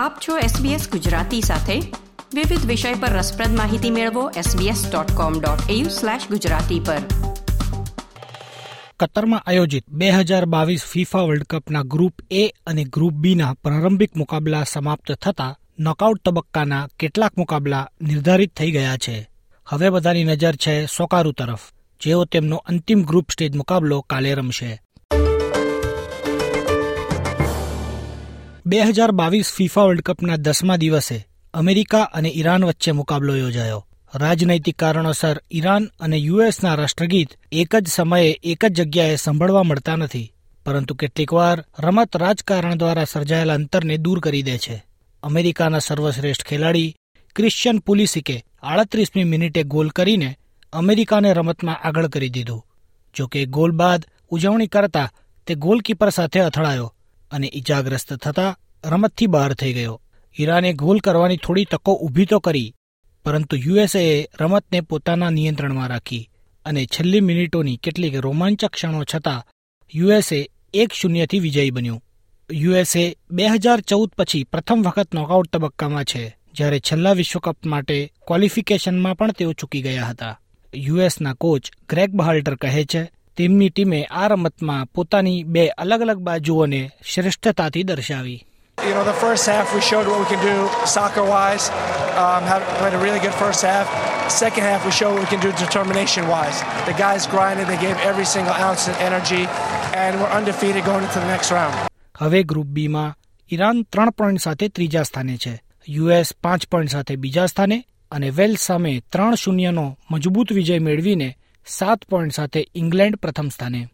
આપ છો SBS ગુજરાતી સાથે. વિવિધ વિષય પર રસપ્રદ માહિતી મેળવો sbs.com.au/gujarati પર. કતરમાં આયોજિત બે હજાર બાવીસ ફીફા વર્લ્ડ કપના ગ્રુપ એ અને ગ્રુપ બીના પ્રારંભિક મુકાબલા સમાપ્ત થતા નોકઆઉટ તબક્કાના કેટલાક મુકાબલા નિર્ધારિત થઈ ગયા છે. હવે બધાની નજર છે સોકારુ તરફ, જેઓ તેમનો અંતિમ ગ્રુપ સ્ટેજ મુકાબલો કાલે રમશે. બે હજાર બાવીસ ફિફા વર્લ્ડ કપના દસમા દિવસે અમેરિકા અને ઈરાન વચ્ચે મુકાબલો યોજાયો. રાજનૈતિક કારણોસર ઈરાન અને યુએસના રાષ્ટ્રગીત એક જ સમયે એક જ જગ્યાએ સંભળવા મળતા નથી, પરંતુ કેટલીકવાર રમત રાજકારણ દ્વારા સર્જાયેલા અંતરને દૂર કરી દે છે. અમેરિકાના સર્વશ્રેષ્ઠ ખેલાડી ક્રિશ્ચિયન પુલિસિકે આડત્રીસમી મિનિટે ગોલ કરીને અમેરિકાને રમતમાં આગળ કરી દીધું. જોકે ગોલ બાદ ઉજવણી કરતા તે ગોલકીપર સાથે અથડાયો. અને ઇજાગ્રસ્ત થતા રમતથી બહાર થઈ ગયો. ઈરાને ગોલ કરવાની થોડી તકો ઊભી તો કરી, પરંતુ યુએસએએ રમતને પોતાના નિયંત્રણમાં રાખી અને છેલ્લી મિનિટોની કેટલીક રોમાંચક ક્ષણો છતાં યુએસએ એક શૂન્યથી વિજયી બન્યું. યુએસએ બે હજાર ચૌદ પછી પ્રથમ વખત નોકઆઉટ તબક્કામાં છે, જ્યારે છેલ્લા વિશ્વકપ માટે ક્વોલિફિકેશનમાં પણ તેઓ ચૂકી ગયા હતા. યુએસના કોચ ગ્રેગ બહાલ્ટર કહે છે તેમની ટીમે આ રમતમાં પોતાની બે અલગ અલગ બાજુઓને શ્રેષ્ઠતાથી દર્શાવી You know, the first half we showed what we can do soccer wise. Um, had, played a really good first half. Second half we showed what we can do determination wise. The guys grinded, they gave every single ounce of energy, and we're undefeated going into the next round. હવે group બીમાં Iran ત્રણ point સાથે ત્રીજા સ્થાને છે US પાંચ point સાથે બીજા સ્થાને અને વેલ્સ સામે ત્રણ શૂન્યનો મજબૂત વિજય મેળવીને સાત પોઈન્ટ સાથે ઇંગ્લેન્ડ પ્રથમ સ્થાને.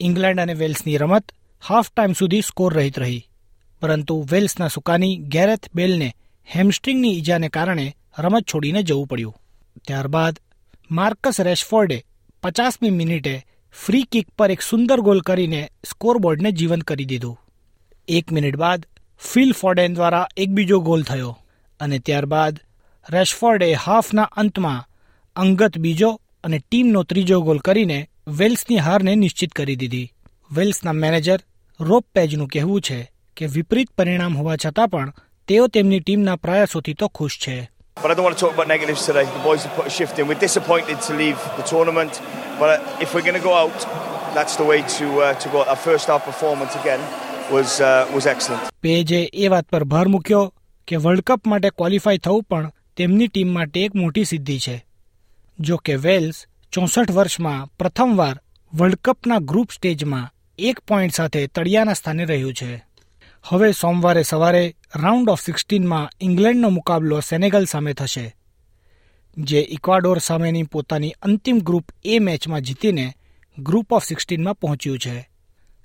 ઇંગ્લેન્ડ અને વેલ્સની રમત હાફ ટાઈમ સુધી સ્કોર રહિત રહી. પરંતુ વેલ્સના સુકાની ગેરેથ બેલને હેમસ્ટ્રિંગની ઈજાને કારણે રમત છોડીને જવું પડ્યું. ત્યારબાદ માર્કસ રેશફોર્ડે પચાસમી મિનિટે ફ્રી કિક પર એક સુંદર ગોલ કરીને સ્કોરબોર્ડને જીવંત કરી દીધું. એક મિનિટ બાદ ફિલ ફોર્ડેન દ્વારા એક બીજો ગોલ થયો. અને ત્યારબાદ રેશફોર્ડે હાફના અંતમાં અંગત બીજો અને ટીમનો ત્રીજો ગોલ કરીને વેલ્સની હારને નિશ્ચિત કરી દીધી વેલ્સના મેનેજર રોપ પેજનું કહેવું છે કે વિપરીત પરિણામ હોવા છતાં પણ તેઓ તેમની ટીમના પ્રયાસોથી તો ખુશ છે But I don't want to talk about negatives today. The boys have put a shift in. We're disappointed to leave the tournament, but if we're going to go out, that's the way to uh, to go. Our first half performance again was uh, was excellent. પેજે એ વાત પર ભાર મૂક્યો કે world cup માટે qualify થવું પણ તેમની team માટે એક મોટી સિદ્ધિ છે જો કે વેલ્સ ચોસઠ વર્ષમાં પ્રથમવાર વર્લ્ડ કપના ગ્રુપ સ્ટેજમાં એક પોઈન્ટ સાથે તળિયાના સ્થાને રહ્યું છે. હવે સોમવારે સવારે રાઉન્ડ ઓફ સિક્સટીનમાં ઇંગ્લેન્ડનો મુકાબલો સેનેગલ સામે થશે, જે ઇક્વાડોર સામેની પોતાની અંતિમ ગ્રુપ એ મેચમાં જીતીને ગ્રુપ ઓફ સિક્સટીનમાં પહોંચ્યું છે.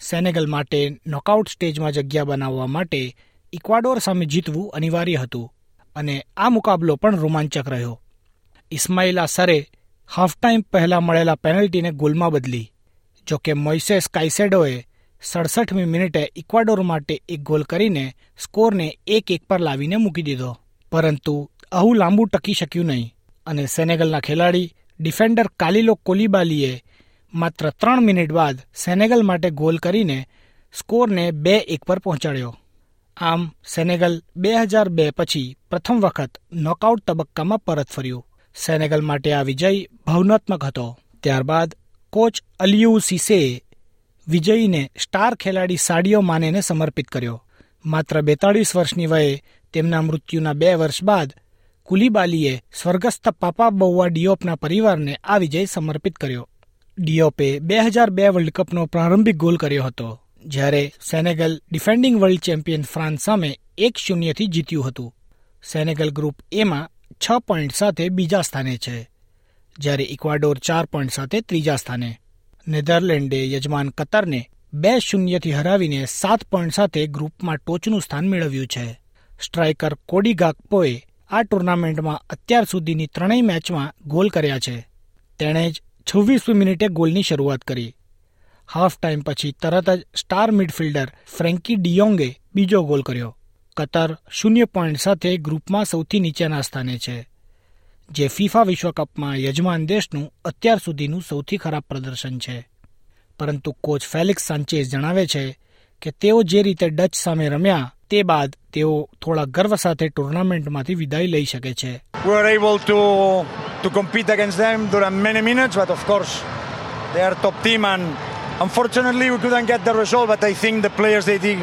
સેનેગલ માટે નોકઆઉટ સ્ટેજમાં જગ્યા બનાવવા માટે ઇક્વાડોર સામે જીતવું અનિવાર્ય હતું અને આ મુકાબલો પણ રોમાંચક રહ્યો. ઇસ્માઇલા સરે હાફટાઈમ પહેલા મળેલા પેનલ્ટીને ગોલમાં બદલી, જોકે મોઇસેસ કાઇસેડોએ સડસઠમી મિનિટે ઇક્વાડોર માટે એક ગોલ કરીને સ્કોરને એક એક પર લાવીને મૂકી દીધો. પરંતુ આવું લાંબુ ટકી શક્યું નહીં અને સેનેગલના ખેલાડી ડિફેન્ડર કાલિલો કોલીબાલીએ માત્ર ત્રણ મિનિટ બાદ સેનેગલ માટે ગોલ કરીને સ્કોરને બે એક પર પહોંચાડ્યો. આમ સેનેગલ બે હજાર બે પછી પ્રથમ વખત નોકઆઉટ તબક્કામાં પરત ફર્યું. સેનેગલ માટે આ વિજય ભાવનાત્મક હતો. ત્યારબાદ કોચ અલિયુ સિસે વિજયીને સ્ટાર ખેલાડી સાડિયો માનેને સમર્પિત કર્યો. માત્ર બેતાળીસ વર્ષની વયે તેમના મૃત્યુના બે વર્ષ બાદ કુલીબાલીએ સ્વર્ગસ્થ પાપા બહુઆ ડિયોપના પરિવારને આ વિજય સમર્પિત કર્યો. ડિયોપે બે હજાર બે વર્લ્ડ કપનો પ્રારંભિક ગોલ કર્યો હતો, જ્યારે Senegal defending world champion France સામે એક શૂન્યથી જીત્યું હતું. સેનેગલ ગ્રુપ એમાં છ પોઈન્ટ સાથે બીજા સ્થાને છે, જ્યારે ઇક્વાડોર ચાર પોઈન્ટ સાથે ત્રીજા સ્થાને. નેધરલેન્ડે યજમાન કતરને બે શૂન્યથી હરાવીને સાત પોઈન્ટ સાથે ગ્રુપમાં ટોચનું સ્થાન મેળવ્યું છે. સ્ટ્રાઇકર કોડી ગાકપોએ આ ટુર્નામેન્ટમાં અત્યાર સુધીની ત્રણેય મેચમાં ગોલ કર્યા છે. તેણે જ છવ્વીસમી મિનિટે ગોલની શરૂઆત કરી. હાફ ટાઈમ પછી તરત જ સ્ટાર મિડફિલ્ડર ફ્રેન્કી ડિયોંગે બીજો ગોલ કર્યો. કતર શૂન્ય પોઈન્ટ સાથે ગ્રુપમાં સૌથી નીચેના સ્થાને છે જે ફીફા વિશ્વકપમાં યજમાન દેશનું અત્યાર સુધીનું સૌથી ખરાબ પ્રદર્શન છે પરંતુ કોચ ફેલિક્સ સાંચેઝ જણાવે છે કે તેઓ જે રીતે ડચ સામે રમ્યા તે બાદ તેઓ થોડા ગર્વ સાથે ટુર્નામેન્ટમાંથી વિદાય લઈ શકે છે they are top team and unfortunately we couldn't get the result. But I think the players they did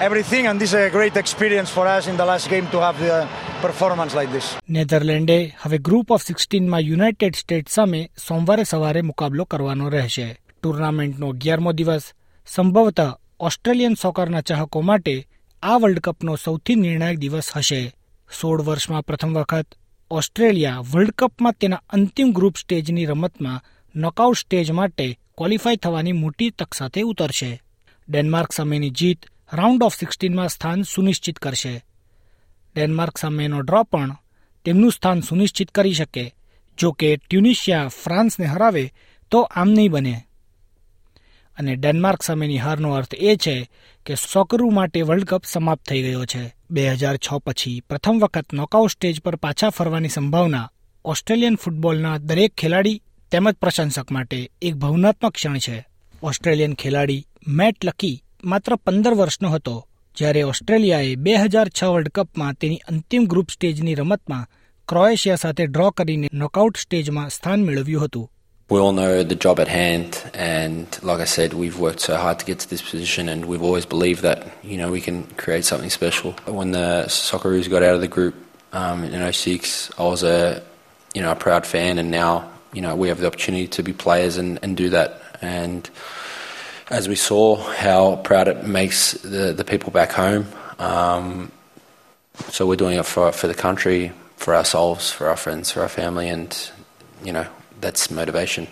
everything, and this is a great experience for us in the last game to have the performance like this. નેધરલેન્ડે હવે group of સિક્સટીનમાં United States સામે સોમવારે સવારે મુકાબલો કરવાનો રહેશે. ટુર્નામેન્ટનો અગિયારમો દિવસ. સંભવતઃ ઓસ્ટ્રેલિયન સોકરના ચાહકો માટે આ વર્લ્ડ કપનો સૌથી નિર્ણાયક દિવસ હશે. સોળ વર્ષમાં પ્રથમ વખત ઓસ્ટ્રેલિયા વર્લ્ડ કપમાં તેના અંતિમ ગ્રુપ સ્ટેજની રમતમાં નોકઆઉટ સ્ટેજ માટે ક્વોલિફાય થવાની મોટી તક સાથે ઉતરશે. ડેનમાર્ક સામેની જીત રાઉન્ડ ઓફ સિક્સટીનમાં સ્થાન સુનિશ્ચિત કરશે. ડેનમાર્ક સામેનો ડ્રો પણ તેમનું સ્થાન સુનિશ્ચિત કરી શકે. જો કે ટ્યુનિશિયા ફ્રાન્સને હરાવે તો આમ નહીં બને. અને ડેનમાર્ક સામેની હારનો અર્થ એ છે કે સોકરુ માટે વર્લ્ડ કપ સમાપ્ત થઈ ગયો છે. બે હજાર છ પછી પ્રથમ વખત નોકઆઉટ સ્ટેજ પર પાછા ફરવાની સંભાવના ઓસ્ટ્રેલિયન ફૂટબોલના દરેક ખેલાડી તેમજ પ્રશંસક માટે એક ભાવનાત્મક ક્ષણ છે. ઓસ્ટ્રેલિયન ખેલાડી મેટ લકી માત્ર પંદર વર્ષનો હતો જ્યારે ઓસ્ટ્રેલિયાએ બે હજાર છ વર્લ્ડ કપમાં તેની અંતિમ ગ્રુપ સ્ટેજની રમતમાં ક્રોએશિયા સાથે ડ્રો કરીને નોકઆઉટ સ્ટેજમાં સ્થાન મેળવ્યું હતું We all know the job at hand, and like I said, we've worked so hard to get to this position, and we've always believed that you know we can create something special. When the Socceroos got out of the group um, in 06, I was a you know a proud fan, and now you know we have the opportunity to be players and, and do that. And as we saw how proud it makes the the people back home, um, so we're doing it for for the country, for ourselves, for our friends, for our family, and you know that's motivation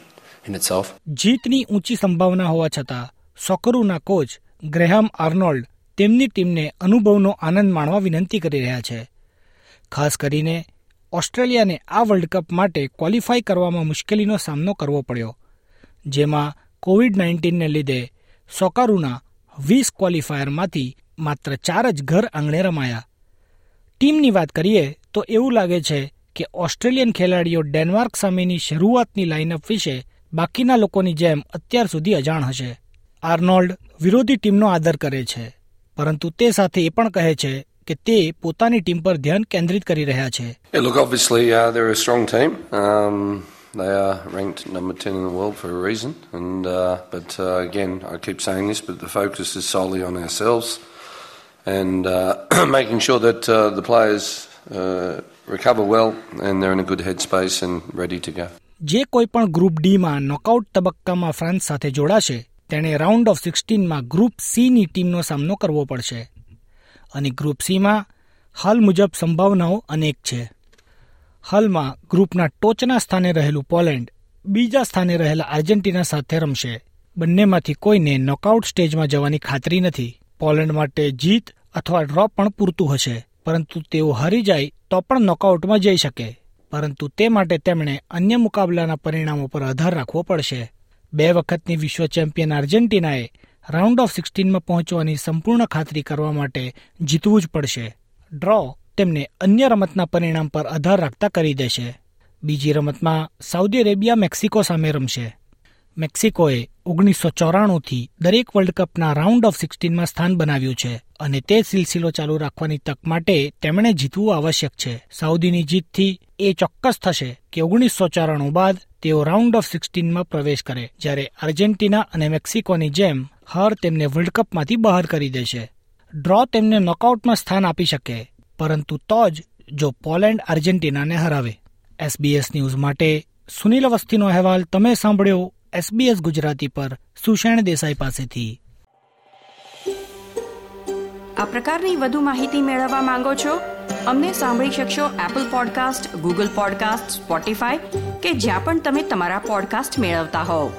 in itself. જીતની ઊંચી સંભાવના હોવા છતાં સોકરુના coach Graham Arnold તેમની ટીમને અનુભવનો આનંદ માણવા વિનંતી કરી રહ્યા છે ખાસ કરીને ઓસ્ટ્રેલિયાને આ વર્લ્ડ કપ માટે ક્વોલિફાય કરવામાં મુશ્કેલીનો સામનો કરવો પડ્યો જેમાં કોવિડ નાઇન્ટીનને લીધે સોકારુના વીસ ક્વોલિફાયરમાંથી માત્ર ચાર જ ઘર આંગણે રમાયા. ટીમની વાત કરીએ તો એવું લાગે છે કે ઓસ્ટ્રેલિયન ખેલાડીઓ ડેનમાર્ક સામેની શરૂઆતની લાઇનઅપ વિશે બાકીના લોકોની જેમ અત્યાર સુધી અજાણ હશે. આર્નોલ્ડ વિરોધી ટીમનો આદર કરે છે, પરંતુ તે સાથે એ પણ કહે છે કે તે પોતાની ટીમ પર ધ્યાન કેન્દ્રિત કરી રહ્યા છે. Yeah, look, obviously uh, they're a strong team. Um, they are ranked number 10 in the world for a reason. And uh, But uh, again, I keep saying this, but the focus is solely on ourselves and uh, making sure that uh, the players uh, recover well and they're in a good headspace and ready to go. જે કોઈ પણ group ડીમાં knockout તબક્કામાં France સાથે જોડાશે તેણે round of સિક્સટીનમાં group સીની ટીમનો સામનો કરવો પડશે અને ગ્રુપ સીમાં હાલ મુજબ સંભાવનાઓ અનેક છે હાલમાં ગ્રુપના ટોચના સ્થાને રહેલું પોલેન્ડ બીજા સ્થાને રહેલા આર્જેન્ટિના સાથે રમશે. બંનેમાંથી કોઈને નોકઆઉટ સ્ટેજમાં જવાની ખાતરી નથી. પોલેન્ડ માટે જીત અથવા ડ્રો પણ પૂરતું હશે, પરંતુ તેઓ હારી જાય તો પણ નોકઆઉટમાં જઈ શકે. પરંતુ તે માટે તેમણે અન્ય મુકાબલાના પરિણામો પર આધાર રાખવો પડશે. બે વખતની વિશ્વ ચેમ્પિયન આર્જેન્ટિનાએ રાઉન્ડ ઓફ સિક્સટીનમાં પહોંચવાની સંપૂર્ણ ખાતરી કરવા માટે જીતવું જ પડશે. ડ્રો તેમને અન્ય રમતના પરિણામ પર આધાર રાખતા કરી દેશે. બીજી રમતમાં સાઉદી અરેબિયા મેક્સિકો સામે રમશે. મેક્સિકોએ ઓગણીસો ચોરાણુંથી દરેક વર્લ્ડ કપના રાઉન્ડ ઓફ સિક્સટીનમાં સ્થાન બનાવ્યું છે અને તે સિલસિલો ચાલુ રાખવાની તક માટે તેમણે જીતવું આવશ્યક છે. સાઉદીની જીતથી એ ચોક્કસ થશે કે ઓગણીસો ચોરાણું બાદ તેઓ રાઉન્ડ ઓફ સિક્સટીનમાં પ્રવેશ કરે, જ્યારે આર્જેન્ટિના અને મેક્સિકોની જેમ હાર તેમને વર્લ્ડ કપમાંથી બહાર કરી દેશે. ડ્રો તેમને નોકઆઉટમાં સ્થાન આપી શકે. પરંતુ તો જ જો પોલેન્ડ આર્જેન્ટિનાને હરાવે. એસબીએસ ન્યૂઝ માટે સુનિલ અવસ્થીનો અહેવાલ તમે સાંભળ્યો એસબીએસ ગુજરાતી પર સુષેણ દેસાઈ પાસેથી. આ પ્રકારની વધુ માહિતી મેળવવા માંગો છો? અમને સાંભળી શકશો Apple podcast Google podcast Spotify કે જ્યાં પણ તમે તમારા પોડકાસ્ટ મેળવતા હોવ.